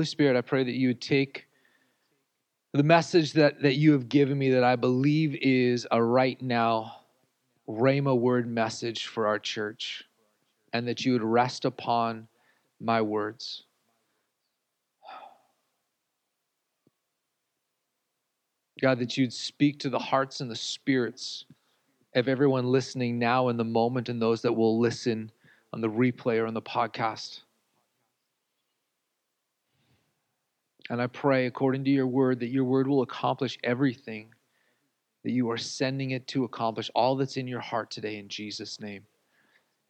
Holy Spirit, I pray that you would take the message that, that you have given me that I believe is a right now Rhema word message for our church, and that you would rest upon my words. God, that you'd speak to the hearts and the spirits of everyone listening now in the moment and those that will listen on the replay or on the podcast. And I pray, according to your word, that your word will accomplish everything that you are sending it to accomplish, all that's in your heart today, in Jesus' name.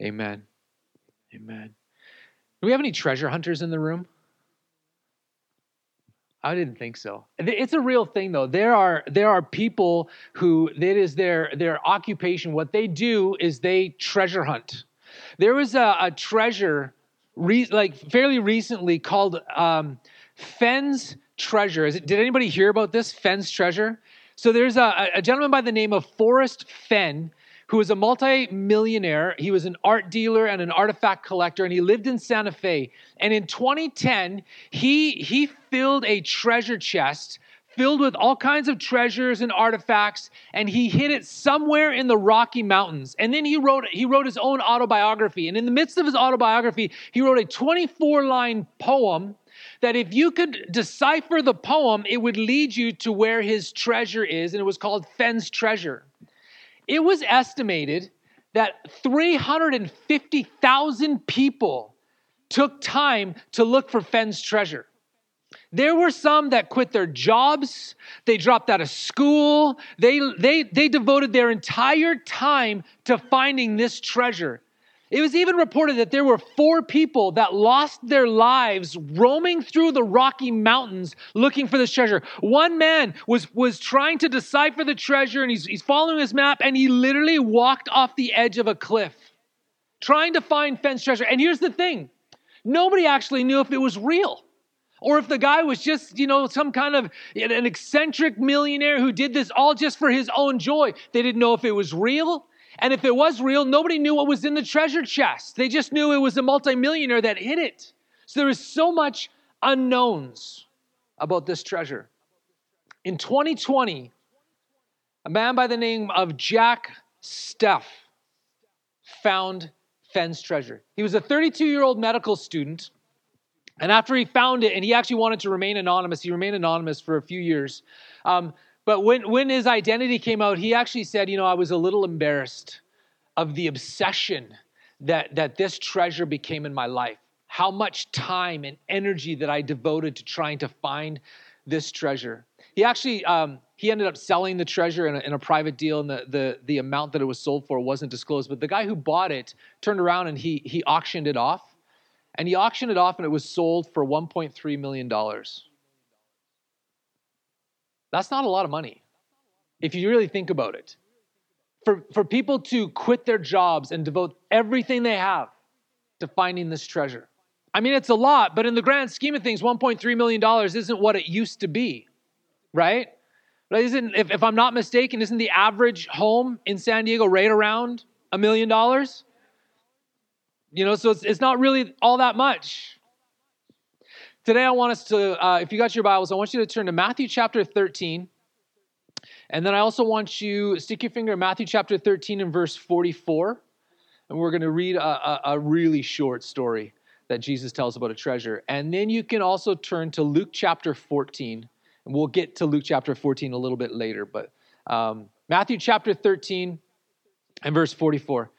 Amen. Amen. Do we have any treasure hunters in the room? I didn't think so. It's a real thing though. There are there are people who that is their their occupation. What they do is they treasure hunt. There was a, a treasure re, like fairly recently called um, Fenn's Treasure. It, did anybody hear about this Fenn's Treasure? So there's a, a gentleman by the name of Forrest Fenn who was a multi-millionaire. He was an art dealer and an artifact collector, and he lived in Santa Fe. And in 2010, he he filled a treasure chest filled with all kinds of treasures and artifacts and he hid it somewhere in the rocky mountains and then he wrote he wrote his own autobiography and in the midst of his autobiography he wrote a 24 line poem that if you could decipher the poem it would lead you to where his treasure is and it was called Fenn's treasure it was estimated that 350,000 people took time to look for Fenn's treasure. There were some that quit their jobs, they dropped out of school, they, they, they devoted their entire time to finding this treasure. It was even reported that there were four people that lost their lives roaming through the Rocky Mountains looking for this treasure. One man was, was trying to decipher the treasure and he's, he's following his map and he literally walked off the edge of a cliff trying to find Fenn's treasure. And here's the thing nobody actually knew if it was real or if the guy was just, you know, some kind of an eccentric millionaire who did this all just for his own joy. They didn't know if it was real. And if it was real, nobody knew what was in the treasure chest. They just knew it was a multimillionaire that hid it. So there is so much unknowns about this treasure. In 2020, a man by the name of Jack Stuef found Fenn's treasure. He was a 32 year old medical student. And after he found it, and he actually wanted to remain anonymous, he remained anonymous for a few years. Um, but when, when his identity came out, he actually said, You know, I was a little embarrassed of the obsession that, that this treasure became in my life. How much time and energy that I devoted to trying to find this treasure. He actually um, he ended up selling the treasure in a, in a private deal, and the, the the amount that it was sold for wasn't disclosed. But the guy who bought it turned around and he he auctioned it off, and he auctioned it off, and it was sold for 1.3 million dollars. That's not a lot of money if you really think about it. For, for people to quit their jobs and devote everything they have to finding this treasure. I mean, it's a lot, but in the grand scheme of things, $1.3 million isn't what it used to be, right? But isn't, if, if I'm not mistaken, isn't the average home in San Diego right around a million dollars? You know, so it's, it's not really all that much. Today, I want us to, uh, if you got your Bibles, I want you to turn to Matthew chapter 13. And then I also want you stick your finger in Matthew chapter 13 and verse 44. And we're going to read a, a, a really short story that Jesus tells about a treasure. And then you can also turn to Luke chapter 14. And we'll get to Luke chapter 14 a little bit later. But um, Matthew chapter 13 and verse 44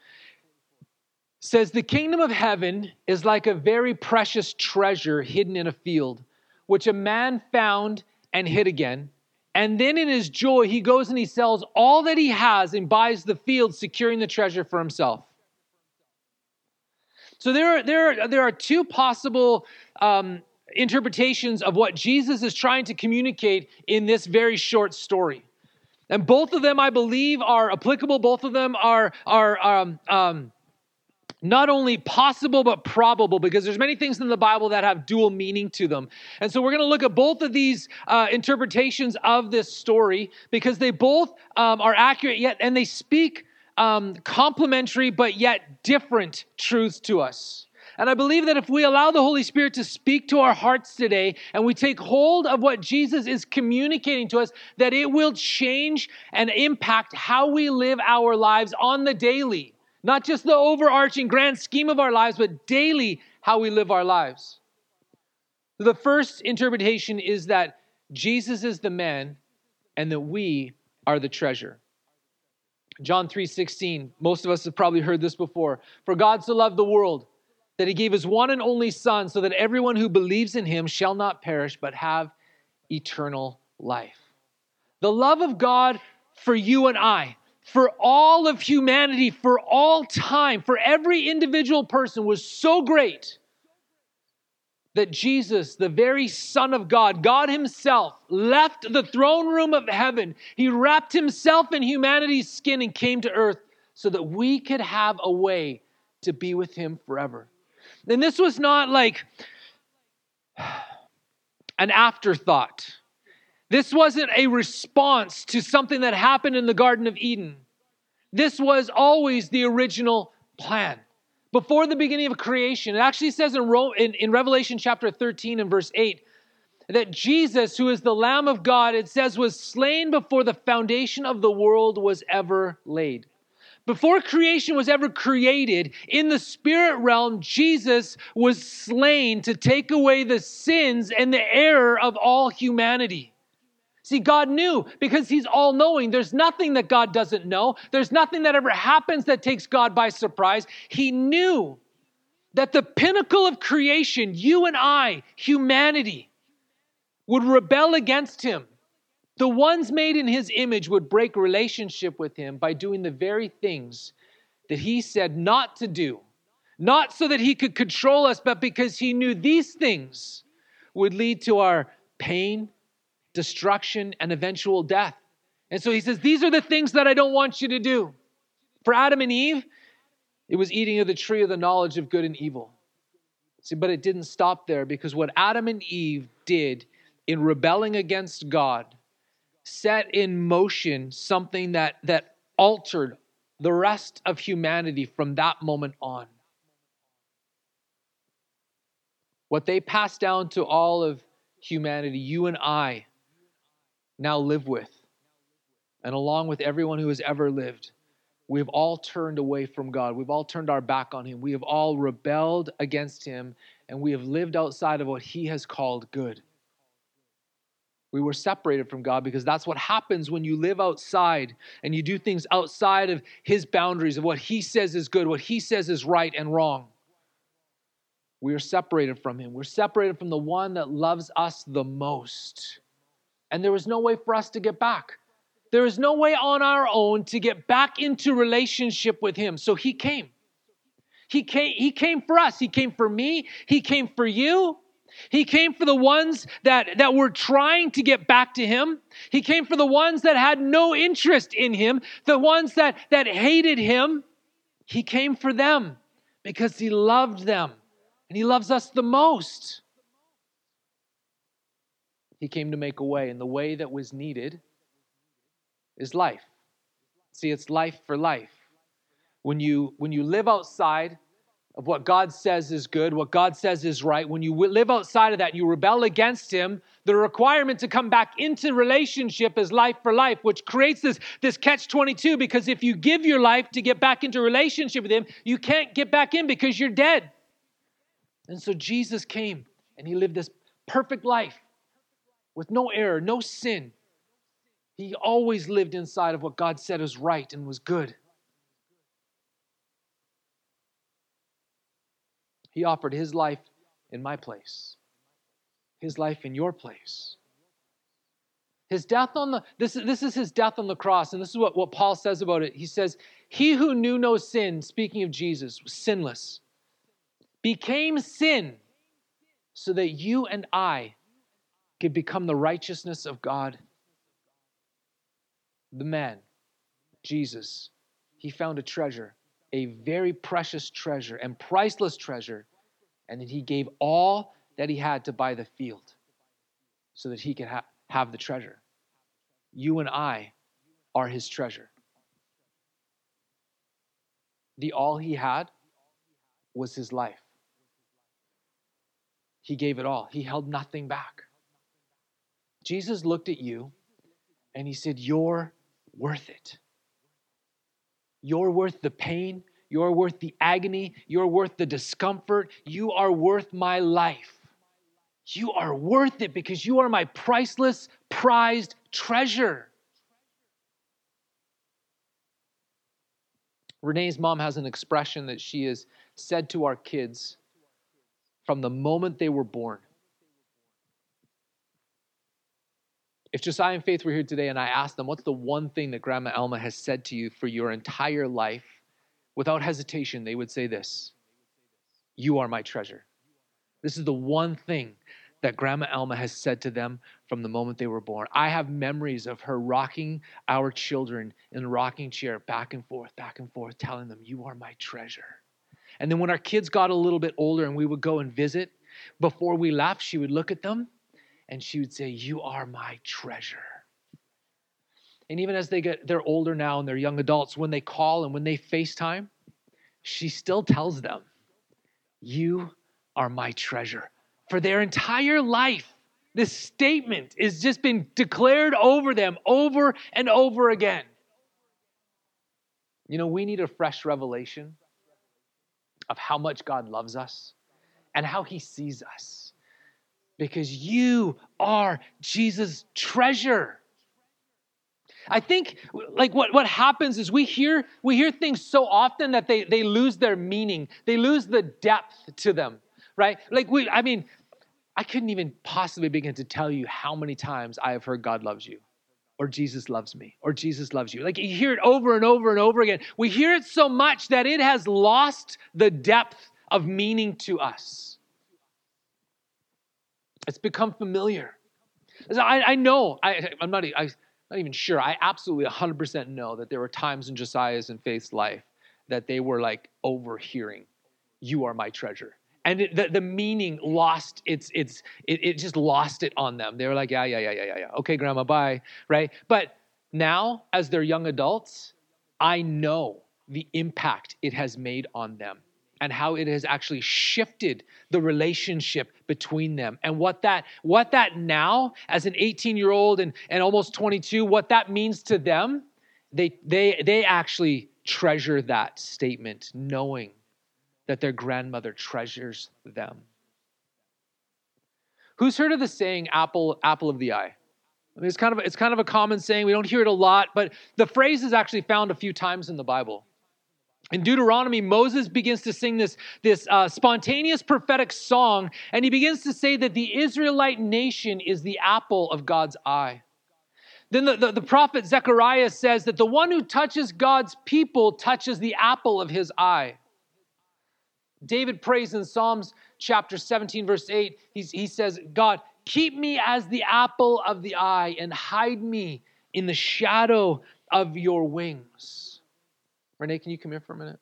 says, The kingdom of heaven is like a very precious treasure hidden in a field, which a man found and hid again. And then in his joy, he goes and he sells all that he has and buys the field, securing the treasure for himself. So there are, there are, there are two possible um, interpretations of what Jesus is trying to communicate in this very short story. And both of them, I believe, are applicable. Both of them are, are um, um, not only possible but probable because there's many things in the bible that have dual meaning to them and so we're going to look at both of these uh, interpretations of this story because they both um, are accurate yet and they speak um, complementary but yet different truths to us And I believe that if we allow the Holy Spirit to speak to our hearts today and we take hold of what Jesus is communicating to us, that it will change and impact how we live our lives on the daily. Not just the overarching grand scheme of our lives, but daily how we live our lives. The first interpretation is that Jesus is the man and that we are the treasure. John 3:16. Most of us have probably heard this before. For God so loved the world that he gave his one and only son so that everyone who believes in him shall not perish but have eternal life. The love of God for you and I, for all of humanity, for all time, for every individual person was so great that Jesus, the very Son of God, God Himself, left the throne room of heaven. He wrapped Himself in humanity's skin and came to earth so that we could have a way to be with Him forever. And this was not like an afterthought. This wasn't a response to something that happened in the Garden of Eden. This was always the original plan before the beginning of creation. It actually says in, in, in Revelation chapter 13 and verse 8 that Jesus, who is the Lamb of God, it says, was slain before the foundation of the world was ever laid. Before creation was ever created, in the spirit realm, Jesus was slain to take away the sins and the error of all humanity. See, God knew because He's all knowing. There's nothing that God doesn't know, there's nothing that ever happens that takes God by surprise. He knew that the pinnacle of creation, you and I, humanity, would rebel against Him. The ones made in His image would break relationship with Him by doing the very things that He said not to do. Not so that He could control us, but because He knew these things would lead to our pain destruction, and eventual death. And so he says, These are the things that I don't want you to do. For Adam and Eve, it was eating of the tree of the knowledge of good and evil. See, but it didn't stop there because what Adam and Eve did in rebelling against God set in motion something that, that altered the rest of humanity from that moment on. What they passed down to all of humanity, you and I, now live with. And along with everyone who has ever lived, we have all turned away from God. We've all turned our back on Him. We have all rebelled against Him, and we have lived outside of what He has called good. We were separated from God because that's what happens when you live outside and you do things outside of His boundaries, of what He says is good, what He says is right and wrong. We are separated from Him. We're separated from the one that loves us the most and there was no way for us to get back. There is no way on our own to get back into relationship with Him. So He came. He came, he came for us. He came for me. He came for you. He came for the ones that, that were trying to get back to him. He came for the ones that had no interest in him, the ones that, that hated him. He came for them because he loved them and he loves us the most. He came to make a way, and the way that was needed is life. See, it's life for life. When you when you live outside of what God says is good, what God says is right, when you live outside of that, you rebel against Him, the requirement to come back into relationship is life for life, which creates this, this catch 22 because if you give your life to get back into relationship with Him, you can't get back in because you're dead. And so Jesus came and He lived this perfect life with no error, no sin. He always lived inside of what God said was right and was good. He offered his life in my place, his life in your place. His death on the, this, this is his death on the cross, and this is what, what Paul says about it. He says, He who knew no sin, speaking of Jesus, was sinless, became sin so that you and I could become the righteousness of God. The man, Jesus, he found a treasure, a very precious treasure and priceless treasure, and then he gave all that he had to buy the field so that he could ha- have the treasure. You and I are his treasure. The all he had was his life. He gave it all, He held nothing back. Jesus looked at you and He said, You're worth it. You're worth the pain. You're worth the agony. You're worth the discomfort. You are worth my life. You are worth it because you are my priceless, prized treasure. Renee's mom has an expression that she has said to our kids from the moment they were born. If Josiah and Faith were here today and I asked them, what's the one thing that Grandma Elma has said to you for your entire life, without hesitation, they would say this You are my treasure. This is the one thing that Grandma Elma has said to them from the moment they were born. I have memories of her rocking our children in a rocking chair back and forth, back and forth, telling them, You are my treasure. And then when our kids got a little bit older and we would go and visit, before we left, she would look at them and she would say, You are my treasure. And even as they get they're older now and they're young adults, when they call and when they FaceTime, she still tells them, You are my treasure for their entire life. This statement has just been declared over them over and over again. You know, we need a fresh revelation of how much God loves us and how he sees us because you are Jesus' treasure. I think like what, what happens is we hear we hear things so often that they, they lose their meaning. They lose the depth to them, right? Like we I mean, I couldn't even possibly begin to tell you how many times I have heard God loves you, or Jesus loves me, or Jesus loves you. Like you hear it over and over and over again. We hear it so much that it has lost the depth of meaning to us. It's become familiar. I, I know, I, I'm not, I, not even sure. I absolutely 100% know that there were times in Josiah's and Faith's life that they were like overhearing, You are my treasure. And it, the, the meaning lost its its it, it just lost it on them. They were like yeah yeah yeah yeah yeah yeah. Okay grandma bye. Right? But now as they're young adults i know the impact it has made on them and how it has actually shifted the relationship between them and what that what that now as an 18 year old and, and almost 22 what that means to them they they they actually treasure that statement knowing that their grandmother treasures them. Who's heard of the saying apple apple of the eye? I mean, it's kind of it's kind of a common saying. We don't hear it a lot, but the phrase is actually found a few times in the Bible. In Deuteronomy, Moses begins to sing this, this uh, spontaneous prophetic song, and he begins to say that the Israelite nation is the apple of God's eye. Then the, the, the prophet Zechariah says that the one who touches God's people touches the apple of his eye. David prays in Psalms chapter 17, verse 8. He's, he says, God, keep me as the apple of the eye and hide me in the shadow of your wings. Renee, can you come here for a minute?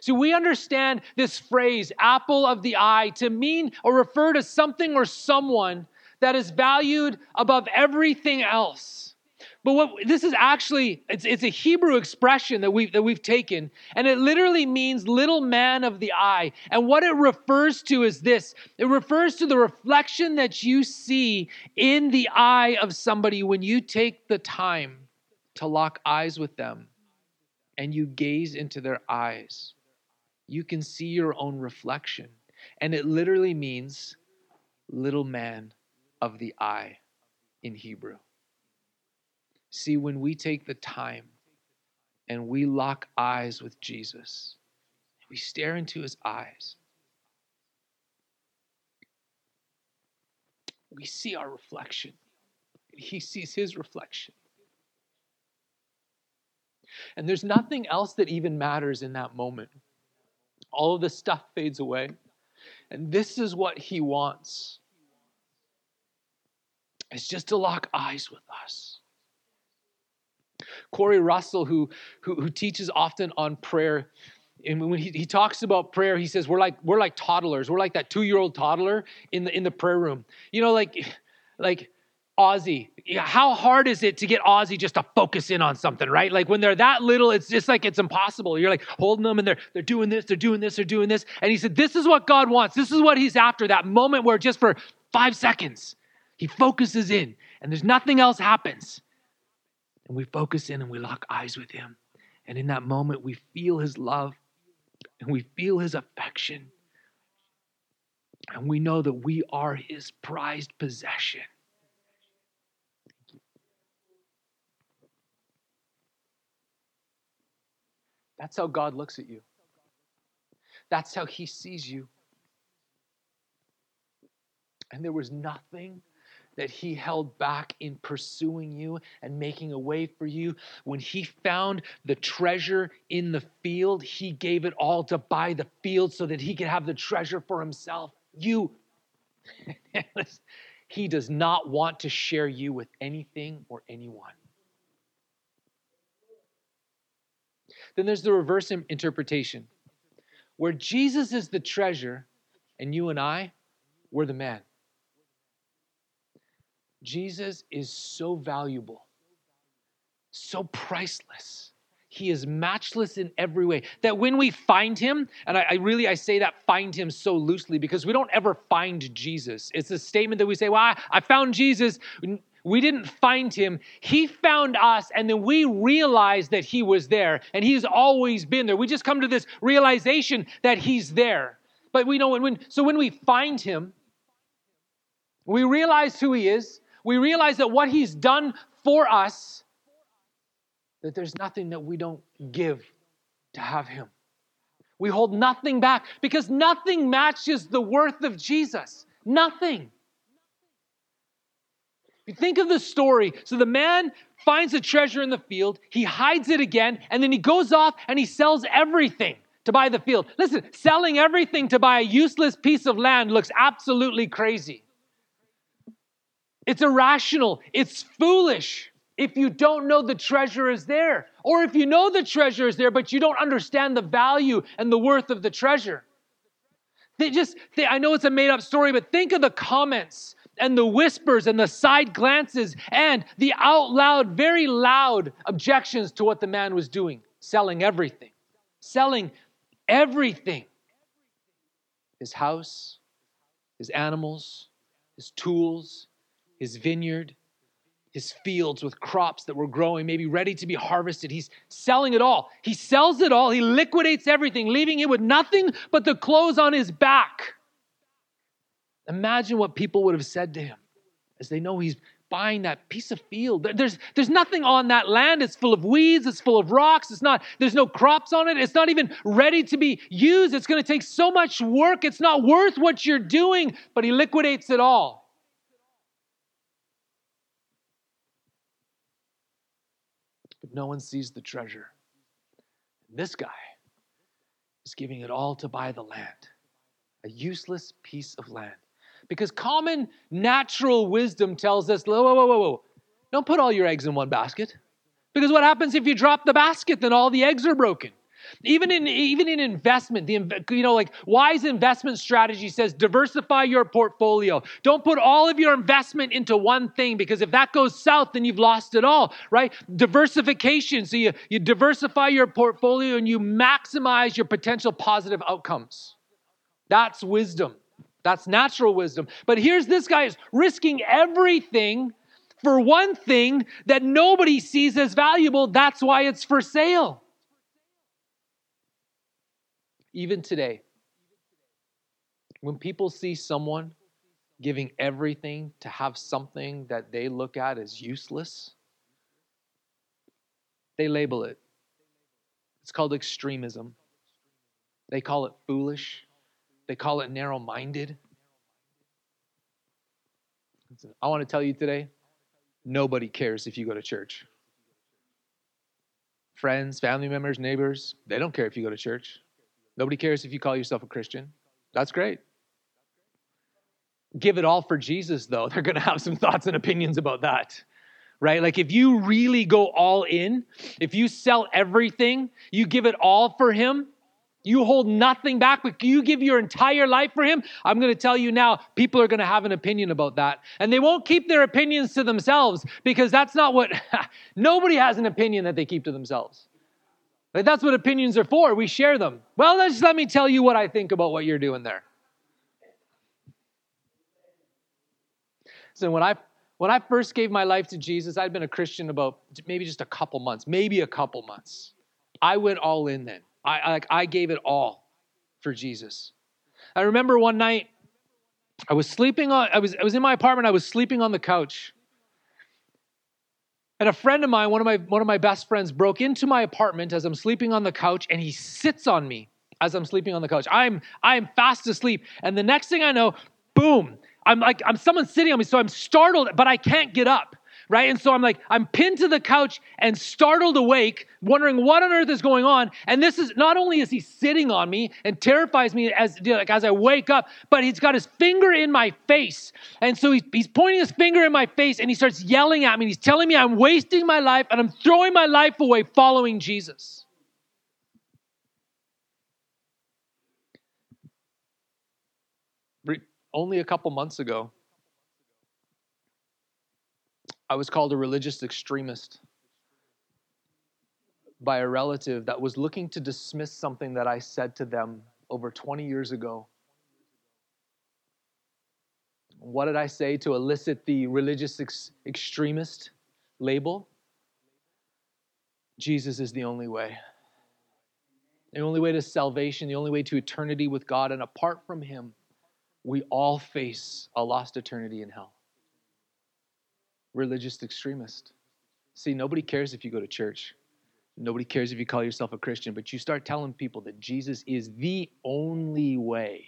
See, we understand this phrase, apple of the eye, to mean or refer to something or someone that is valued above everything else. But what this is actually, it's, it's a Hebrew expression that we've, that we've taken, and it literally means little man of the eye. And what it refers to is this it refers to the reflection that you see in the eye of somebody when you take the time to lock eyes with them and you gaze into their eyes. You can see your own reflection. And it literally means little man of the eye in Hebrew. See, when we take the time and we lock eyes with Jesus, we stare into his eyes, we see our reflection. He sees his reflection. And there's nothing else that even matters in that moment. All of the stuff fades away. And this is what he wants. It's just to lock eyes with us. Corey Russell, who, who, who teaches often on prayer, and when he, he talks about prayer, he says we're like we're like toddlers. We're like that two-year-old toddler in the in the prayer room. You know, like like Ozzy. How hard is it to get Ozzy just to focus in on something, right? Like when they're that little, it's just like it's impossible. You're like holding them and they're they're doing this, they're doing this, they're doing this. And he said, This is what God wants. This is what he's after. That moment where just for five seconds, he focuses in and there's nothing else happens. And we focus in and we lock eyes with him. And in that moment, we feel his love and we feel his affection. And we know that we are his prized possession. That's how God looks at you. That's how he sees you. And there was nothing that he held back in pursuing you and making a way for you. When he found the treasure in the field, he gave it all to buy the field so that he could have the treasure for himself. You, he does not want to share you with anything or anyone. Then there's the reverse interpretation, where Jesus is the treasure and you and I, we're the man. Jesus is so valuable, so priceless. He is matchless in every way. That when we find him, and I, I, really I say that find him so loosely because we don't ever find Jesus. It's a statement that we say, "Well, I, I found Jesus." We didn't find him. He found us, and then we realized that he was there, and he's always been there. We just come to this realization that he's there. But we know when, when so when we find him, we realize who he is. We realize that what he's done for us, that there's nothing that we don't give to have him. We hold nothing back because nothing matches the worth of Jesus. Nothing. Think of the story. So the man finds a treasure in the field, he hides it again, and then he goes off and he sells everything to buy the field. Listen, selling everything to buy a useless piece of land looks absolutely crazy. It's irrational, it's foolish if you don't know the treasure is there, or if you know the treasure is there, but you don't understand the value and the worth of the treasure. They just, they, I know it's a made up story, but think of the comments and the whispers and the side glances and the out loud, very loud objections to what the man was doing, selling everything, selling everything his house, his animals, his tools, his vineyard, his fields with crops that were growing, maybe ready to be harvested. He's selling it all. He sells it all. He liquidates everything, leaving him with nothing but the clothes on his back. Imagine what people would have said to him as they know he's buying that piece of field. There's, there's nothing on that land. It's full of weeds, it's full of rocks, it's not, there's no crops on it, it's not even ready to be used. It's going to take so much work, it's not worth what you're doing, but he liquidates it all. But no one sees the treasure. This guy is giving it all to buy the land, a useless piece of land. Because common natural wisdom tells us, whoa, whoa, whoa, whoa, don't put all your eggs in one basket. Because what happens if you drop the basket? Then all the eggs are broken. Even in even in investment, the you know like wise investment strategy says diversify your portfolio. Don't put all of your investment into one thing because if that goes south, then you've lost it all, right? Diversification. So you, you diversify your portfolio and you maximize your potential positive outcomes. That's wisdom. That's natural wisdom. But here's this guy is risking everything for one thing that nobody sees as valuable. That's why it's for sale. Even today, when people see someone giving everything to have something that they look at as useless, they label it. It's called extremism. They call it foolish. They call it narrow minded. I want to tell you today nobody cares if you go to church. Friends, family members, neighbors, they don't care if you go to church. Nobody cares if you call yourself a Christian. That's great. Give it all for Jesus, though. They're going to have some thoughts and opinions about that right? Like if you really go all in, if you sell everything, you give it all for Him, You hold nothing back, but you give your entire life for Him. I'm going to tell you now, people are going to have an opinion about that. And they won't keep their opinions to themselves because that's not what, nobody has an opinion that they keep to themselves. Like that's what opinions are for. We share them. Well, just let me tell you what I think about what you're doing there. So when I when I first gave my life to Jesus, I'd been a Christian about maybe just a couple months, maybe a couple months. I went all in then. I like I gave it all for Jesus. I remember one night I was sleeping on I was I was in my apartment, I was sleeping on the couch. And a friend of mine, one of my one of my best friends broke into my apartment as I'm sleeping on the couch and he sits on me as I'm sleeping on the couch. I'm I'm fast asleep and the next thing I know, boom, I'm like I'm someone sitting on me so I'm startled but I can't get up right? And so I'm like, I'm pinned to the couch and startled awake, wondering what on earth is going on. And this is not only is he sitting on me and terrifies me as, like, as I wake up, but he's got his finger in my face. And so he's, he's pointing his finger in my face and he starts yelling at me. And he's telling me I'm wasting my life and I'm throwing my life away following Jesus. Only a couple months ago, I was called a religious extremist by a relative that was looking to dismiss something that I said to them over 20 years ago. What did I say to elicit the religious ex- extremist label? Jesus is the only way. The only way to salvation, the only way to eternity with God. And apart from Him, we all face a lost eternity in hell religious extremist. See, nobody cares if you go to church. Nobody cares if you call yourself a Christian, but you start telling people that Jesus is the only way.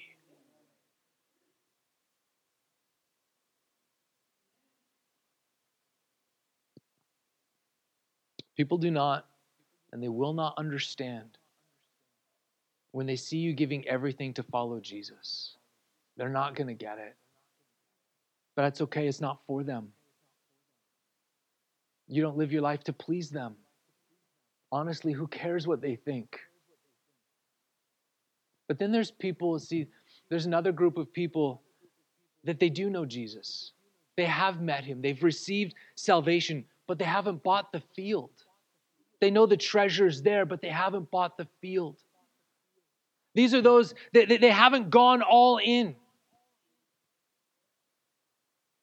People do not and they will not understand when they see you giving everything to follow Jesus. They're not going to get it. But that's okay, it's not for them. You don't live your life to please them. Honestly, who cares what they think? But then there's people, see, there's another group of people that they do know Jesus. They have met him, they've received salvation, but they haven't bought the field. They know the treasure's there, but they haven't bought the field. These are those that they, haven't gone all in.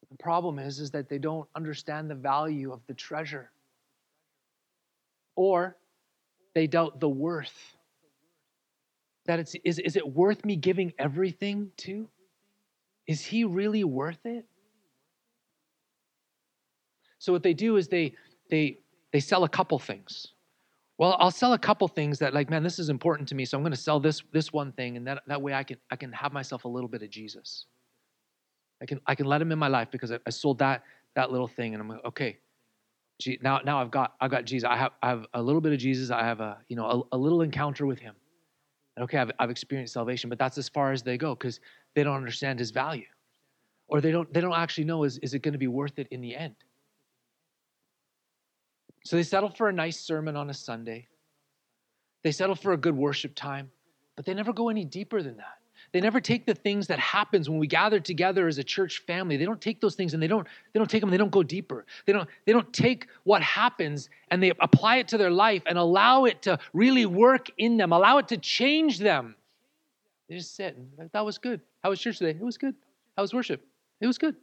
The problem is, is that they don't understand the value of the treasure. Or they doubt the worth. That it's is, is it worth me giving everything to? Is he really worth it? So what they do is they they they sell a couple things. Well, I'll sell a couple things that like, man, this is important to me, so I'm going to sell this this one thing, and that, that way I can I can have myself a little bit of Jesus. I can I can let him in my life because I, I sold that that little thing, and I'm like, okay, gee, now now I've got I've got Jesus. I have I have a little bit of Jesus. I have a you know a, a little encounter with him. And okay, I've, I've experienced salvation, but that's as far as they go because they don't understand his value, or they don't they don't actually know is is it going to be worth it in the end. So they settle for a nice sermon on a Sunday. They settle for a good worship time, but they never go any deeper than that. They never take the things that happens when we gather together as a church family. They don't take those things and they don't they don't take them. They don't go deeper. They don't they don't take what happens and they apply it to their life and allow it to really work in them. Allow it to change them. They just sit and like, that was good. How was church today? It was good. How was worship? It was good.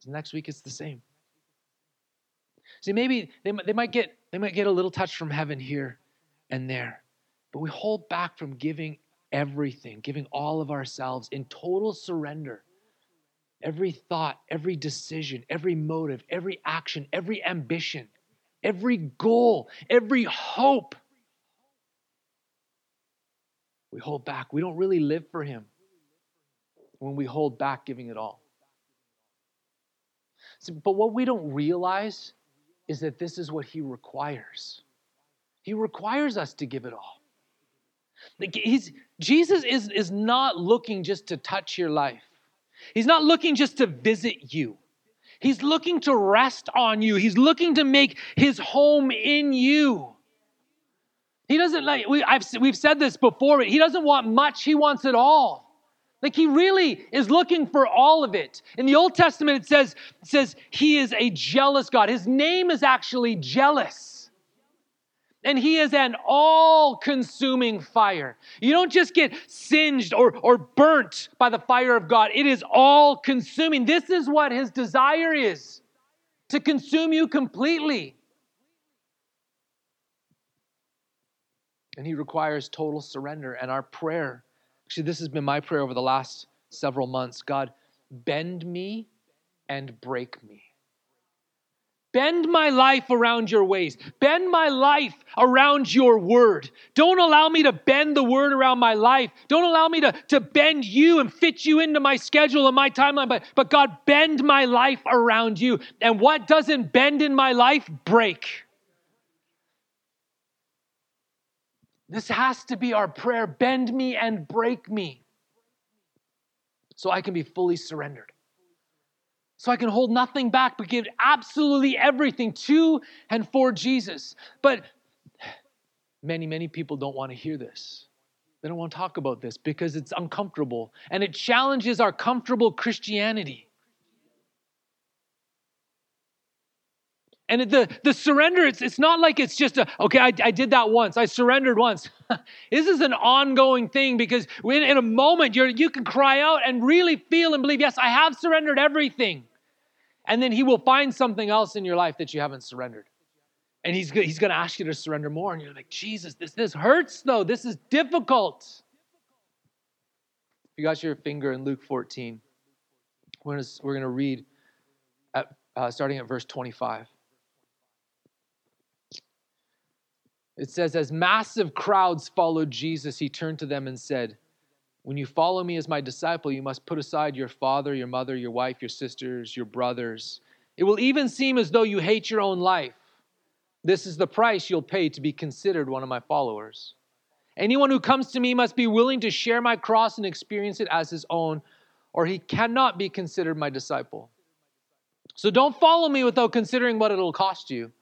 So next week it's the same. See, maybe they, they might get they might get a little touch from heaven here and there, but we hold back from giving everything, giving all of ourselves in total surrender. Every thought, every decision, every motive, every action, every ambition, every goal, every hope. We hold back. We don't really live for Him when we hold back giving it all. See, but what we don't realize is that this is what He requires. He requires us to give it all. He's, Jesus is, is not looking just to touch your life. He's not looking just to visit you. He's looking to rest on you. He's looking to make his home in you. He doesn't like, we, I've, we've said this before, he doesn't want much, he wants it all. Like he really is looking for all of it. In the Old Testament, it says, it says he is a jealous God. His name is actually jealous. And he is an all consuming fire. You don't just get singed or, or burnt by the fire of God, it is all consuming. This is what his desire is to consume you completely. And He requires total surrender. And our prayer, actually, this has been my prayer over the last several months God, bend me and break me. Bend my life around your ways. Bend my life around your word. Don't allow me to bend the word around my life. Don't allow me to, to bend you and fit you into my schedule and my timeline. But, but God, bend my life around you. And what doesn't bend in my life, break. This has to be our prayer bend me and break me so I can be fully surrendered. So I can hold nothing back, but give absolutely everything to and for Jesus. But many, many people don't want to hear this. They don't want to talk about this because it's uncomfortable and it challenges our comfortable Christianity. And the, the surrender, it's, it's not like it's just a, okay, I, I did that once. I surrendered once. this is an ongoing thing because when, in a moment you you can cry out and really feel and believe, yes, I have surrendered everything. And then he will find something else in your life that you haven't surrendered. And he's, he's going to ask you to surrender more. And you're like, Jesus, this, this hurts though. This is difficult. If you got your finger in Luke 14, we're going to, we're to read at, uh, starting at verse 25. It says, As massive crowds followed Jesus, he turned to them and said, When you follow me as my disciple, you must put aside your father, your mother, your wife, your sisters, your brothers. It will even seem as though you hate your own life. This is the price you'll pay to be considered one of my followers. Anyone who comes to me must be willing to share my cross and experience it as his own, or he cannot be considered my disciple. So don't follow me without considering what it'll cost you.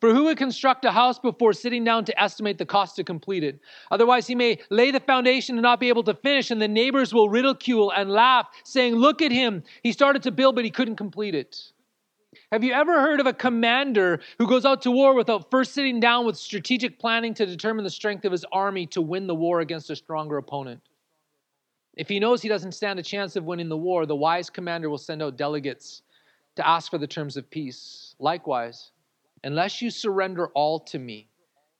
For who would construct a house before sitting down to estimate the cost to complete it? Otherwise, he may lay the foundation and not be able to finish, and the neighbors will ridicule and laugh, saying, Look at him. He started to build, but he couldn't complete it. Have you ever heard of a commander who goes out to war without first sitting down with strategic planning to determine the strength of his army to win the war against a stronger opponent? If he knows he doesn't stand a chance of winning the war, the wise commander will send out delegates to ask for the terms of peace. Likewise, Unless you surrender all to me,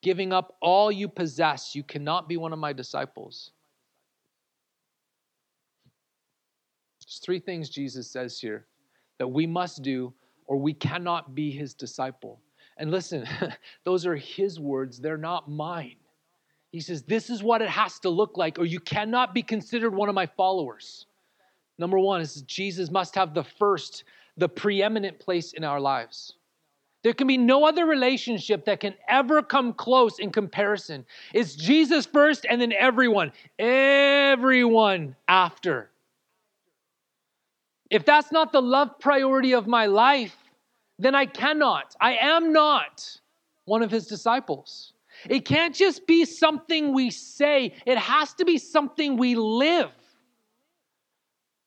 giving up all you possess, you cannot be one of my disciples. There's three things Jesus says here that we must do, or we cannot be his disciple. And listen, those are his words, they're not mine. He says, This is what it has to look like, or you cannot be considered one of my followers. Number one is Jesus must have the first, the preeminent place in our lives. There can be no other relationship that can ever come close in comparison. It's Jesus first and then everyone, everyone after. If that's not the love priority of my life, then I cannot, I am not one of his disciples. It can't just be something we say, it has to be something we live.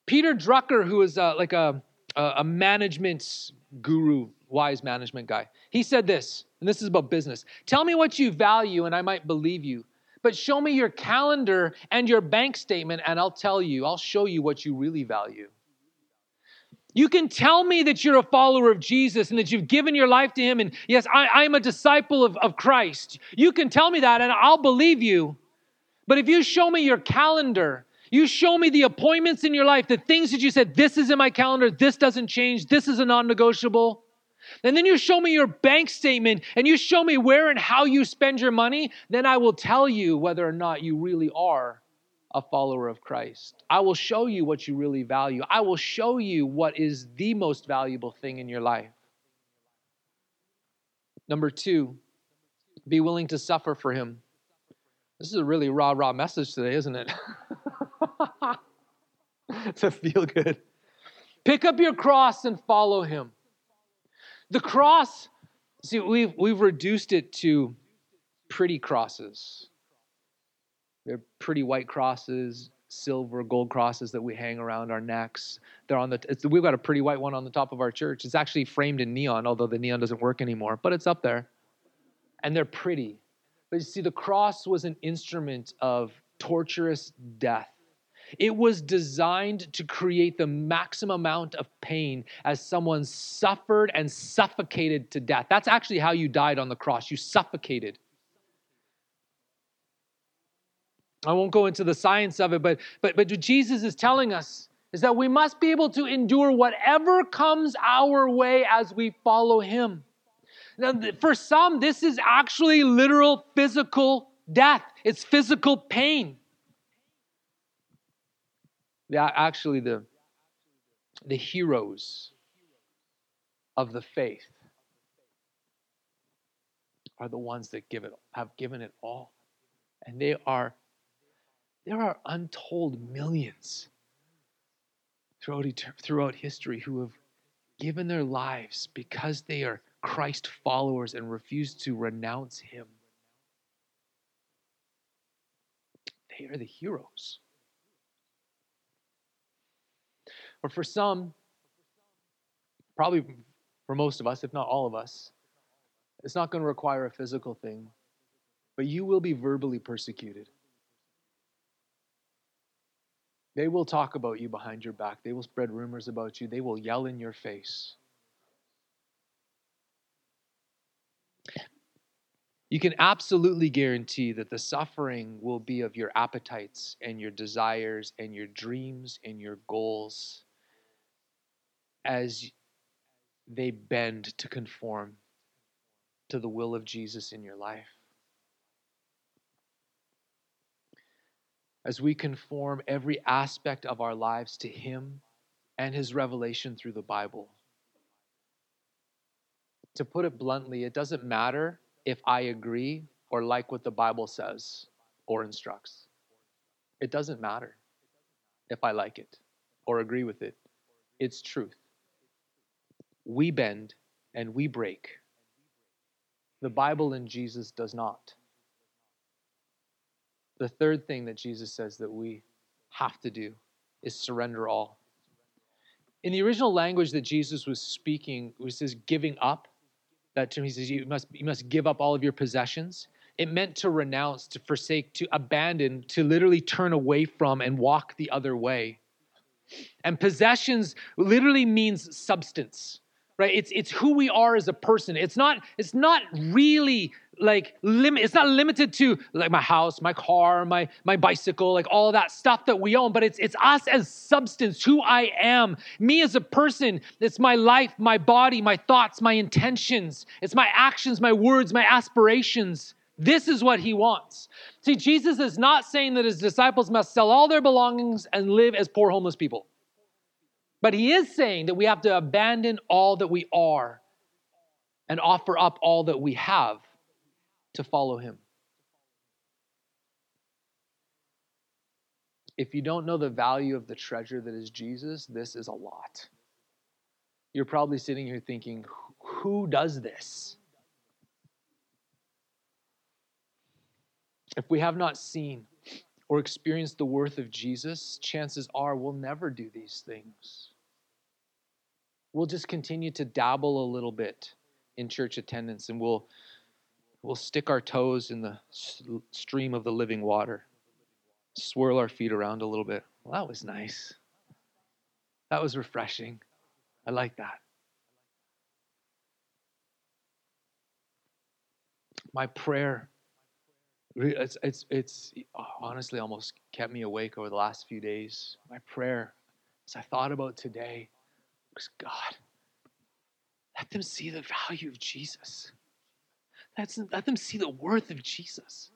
Peter Drucker, who is a, like a, a management guru, wise management guy. He said this, and this is about business Tell me what you value, and I might believe you. But show me your calendar and your bank statement, and I'll tell you, I'll show you what you really value. You can tell me that you're a follower of Jesus and that you've given your life to Him, and yes, I, am a disciple of, of Christ. You can tell me that, and I'll believe you. But if you show me your calendar, you show me the appointments in your life, the things that you said, this is in my calendar, this doesn't change, this is a non negotiable. And then you show me your bank statement and you show me where and how you spend your money, then I will tell you whether or not you really are a follower of Christ. I will show you what you really value. I will show you what is the most valuable thing in your life. Number two, be willing to suffer for Him. This is a really raw, raw message today, isn't it? to feel good. Pick up your cross and follow Him. The cross, see, we've, we've reduced it to pretty crosses. They're pretty white crosses, silver, gold crosses that we hang around our necks. They're on the. we've got a pretty white one on the top of our church. It's actually framed in neon, although the neon doesn't work anymore. But it's up there, and they're pretty. But you see, the cross was an instrument of torturous death. It was designed to create the maximum amount of pain as someone suffered and suffocated to death. That's actually how you died on the cross. You suffocated. I won't go into the science of it, but, but, but Jesus is telling us is that we must be able to endure whatever comes our way as we follow him. Now, for some, this is actually literal physical death, it's physical pain. Yeah, actually, the, the heroes of the faith are the ones that give it, have given it all. And they are there are untold millions throughout, throughout history who have given their lives because they are Christ followers and refuse to renounce Him. They are the heroes. Or for some, probably for most of us, if not all of us, it's not going to require a physical thing, but you will be verbally persecuted. They will talk about you behind your back. They will spread rumors about you. They will yell in your face. You can absolutely guarantee that the suffering will be of your appetites and your desires and your dreams and your goals as they bend to conform to the will of Jesus in your life. as we conform every aspect of our lives to Him and His revelation through the Bible. To put it bluntly, it doesn't matter if I agree or like what the Bible says or instructs. It doesn't matter if I like it or agree with it. It's truth. We bend and we break. The Bible and Jesus does not. The third thing that Jesus says that we have to do is surrender all. In the original language that Jesus was speaking, it says giving up. That term, he says you must, you must give up all of your possessions. It meant to renounce, to forsake, to abandon, to literally turn away from and walk the other way. And possessions literally means substance right? It's it's who we are as a person. It's not it's not really like limit it's not limited to like my house my car my my bicycle like all that stuff that we own but it's it's us as substance who i am. Me as a person it's my life my body my thoughts my intentions. It's my actions my words my aspirations. This is what he wants. See jesus is not saying that his disciples must sell all their belongings and live as poor homeless people but he is saying that we have to abandon all that we are and offer up all that we have to follow him. If you don't know the value of the treasure that is Jesus, this is a lot. You're probably sitting here thinking, who does this? If we have not seen or experienced the worth of Jesus, chances are we'll never do these things. We'll just continue to dabble a little bit in church attendance and we'll we'll stick our toes in the stream of the living water swirl our feet around a little bit. Well that was nice. That was refreshing. I like that. My prayer it's it's it's honestly almost kept me awake over the last few days my prayer as i thought about today because God, let them see the value of Jesus. Let them, let them see the worth of Jesus.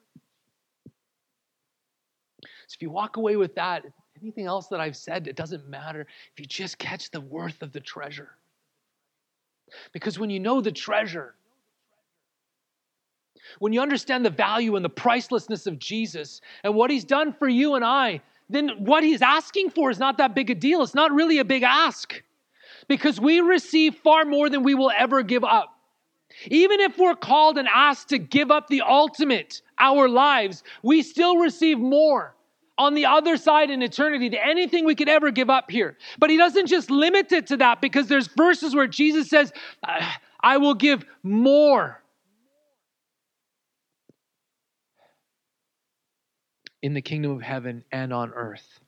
So if you walk away with that, anything else that I've said, it doesn't matter if you just catch the worth of the treasure. Because when you know the treasure, when you understand the value and the pricelessness of Jesus and what he's done for you and I, then what he's asking for is not that big a deal. It's not really a big ask because we receive far more than we will ever give up. Even if we're called and asked to give up the ultimate, our lives, we still receive more on the other side in eternity than anything we could ever give up here. But he doesn't just limit it to that because there's verses where Jesus says, I will give more. In the kingdom of heaven and on earth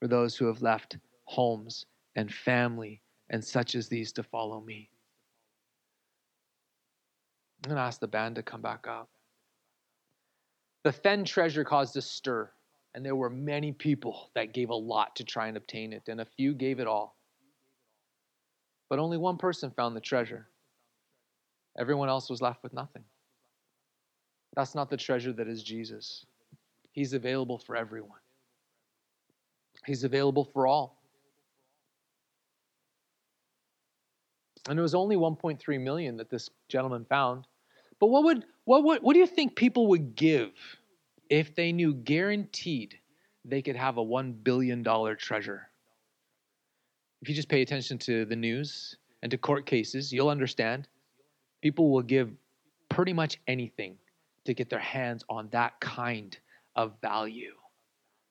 for those who have left homes and family and such as these to follow me. I'm going to ask the band to come back up. The Fenn treasure caused a stir, and there were many people that gave a lot to try and obtain it, and a few gave it all. But only one person found the treasure. Everyone else was left with nothing. That's not the treasure that is Jesus. He's available for everyone, He's available for all. And it was only 1.3 million that this gentleman found. But what would what would what do you think people would give if they knew guaranteed they could have a 1 billion dollar treasure? If you just pay attention to the news and to court cases, you'll understand. People will give pretty much anything to get their hands on that kind of value.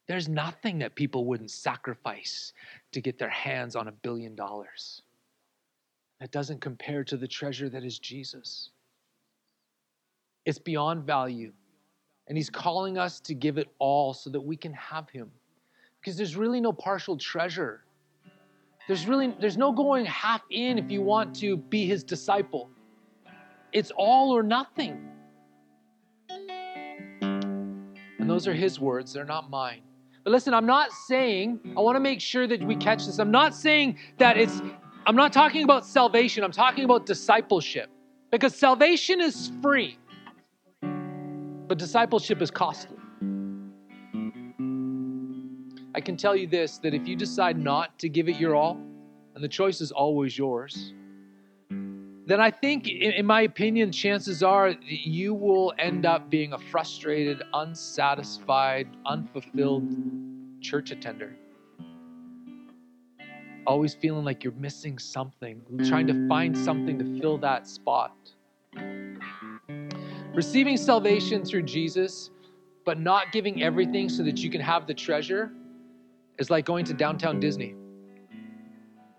There's nothing that people wouldn't sacrifice to get their hands on a billion dollars. That doesn't compare to the treasure that is Jesus. It's beyond value. And He's calling us to give it all so that we can have Him. Because there's really no partial treasure. There's really there's no going half in if you want to be his disciple. It's all or nothing. And those are his words, they're not mine. But listen, I'm not saying, I want to make sure that we catch this. I'm not saying that it's I'm not talking about salvation, I'm talking about discipleship. Because salvation is free. But discipleship is costly. I can tell you this that if you decide not to give it your all, and the choice is always yours, then I think, in my opinion, chances are you will end up being a frustrated, unsatisfied, unfulfilled church attender. Always feeling like you're missing something, trying to find something to fill that spot. Receiving salvation through Jesus, but not giving everything so that you can have the treasure, is like going to downtown Disney.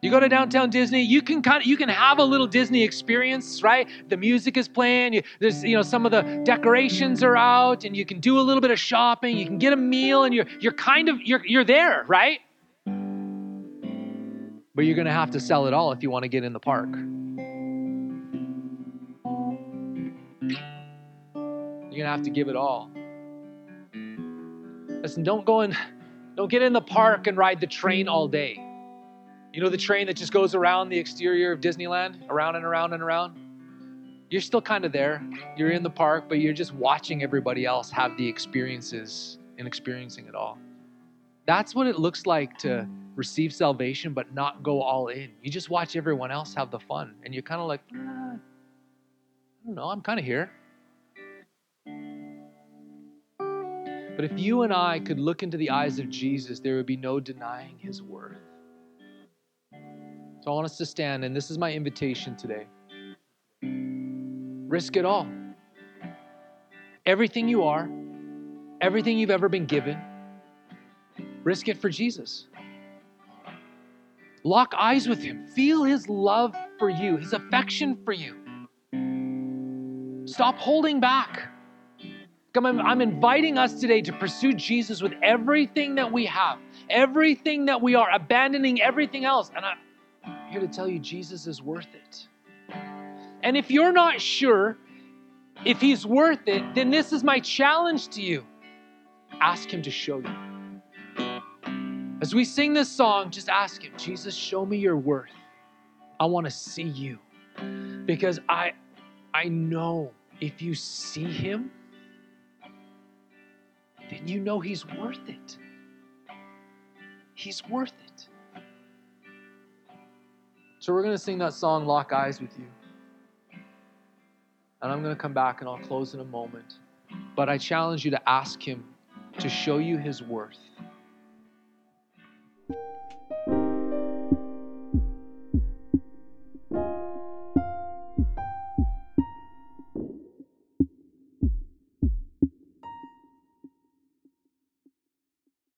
You go to downtown Disney, you can kind of you can have a little Disney experience, right? The music is playing, you, there's you know some of the decorations are out, and you can do a little bit of shopping. You can get a meal, and you're you're kind of you're you're there, right? But you're gonna have to sell it all if you want to get in the park. You're going to have to give it all. Listen, don't go and don't get in the park and ride the train all day. You know the train that just goes around the exterior of Disneyland, around and around and around? You're still kind of there. You're in the park, but you're just watching everybody else have the experiences and experiencing it all. That's what it looks like to receive salvation but not go all in. You just watch everyone else have the fun, and you're kind of like, ah, I don't know, I'm kind of here. But if you and I could look into the eyes of Jesus, there would be no denying his worth. So I want us to stand, and this is my invitation today. Risk it all. Everything you are, everything you've ever been given, risk it for Jesus. Lock eyes with him. Feel his love for you, his affection for you. Stop holding back. Come, I'm, I'm inviting us today to pursue Jesus with everything that we have, everything that we are, abandoning everything else. And I'm here to tell you, Jesus is worth it. And if you're not sure if he's worth it, then this is my challenge to you. Ask him to show you. As we sing this song, just ask him, Jesus, show me your worth. I want to see you. Because I I know if you see him, then you know He's worth it. He's worth it. So we're going to sing that song, Lock Eyes with You. And I'm going to come back and I'll close in a moment. But I challenge you to ask Him to show you His worth.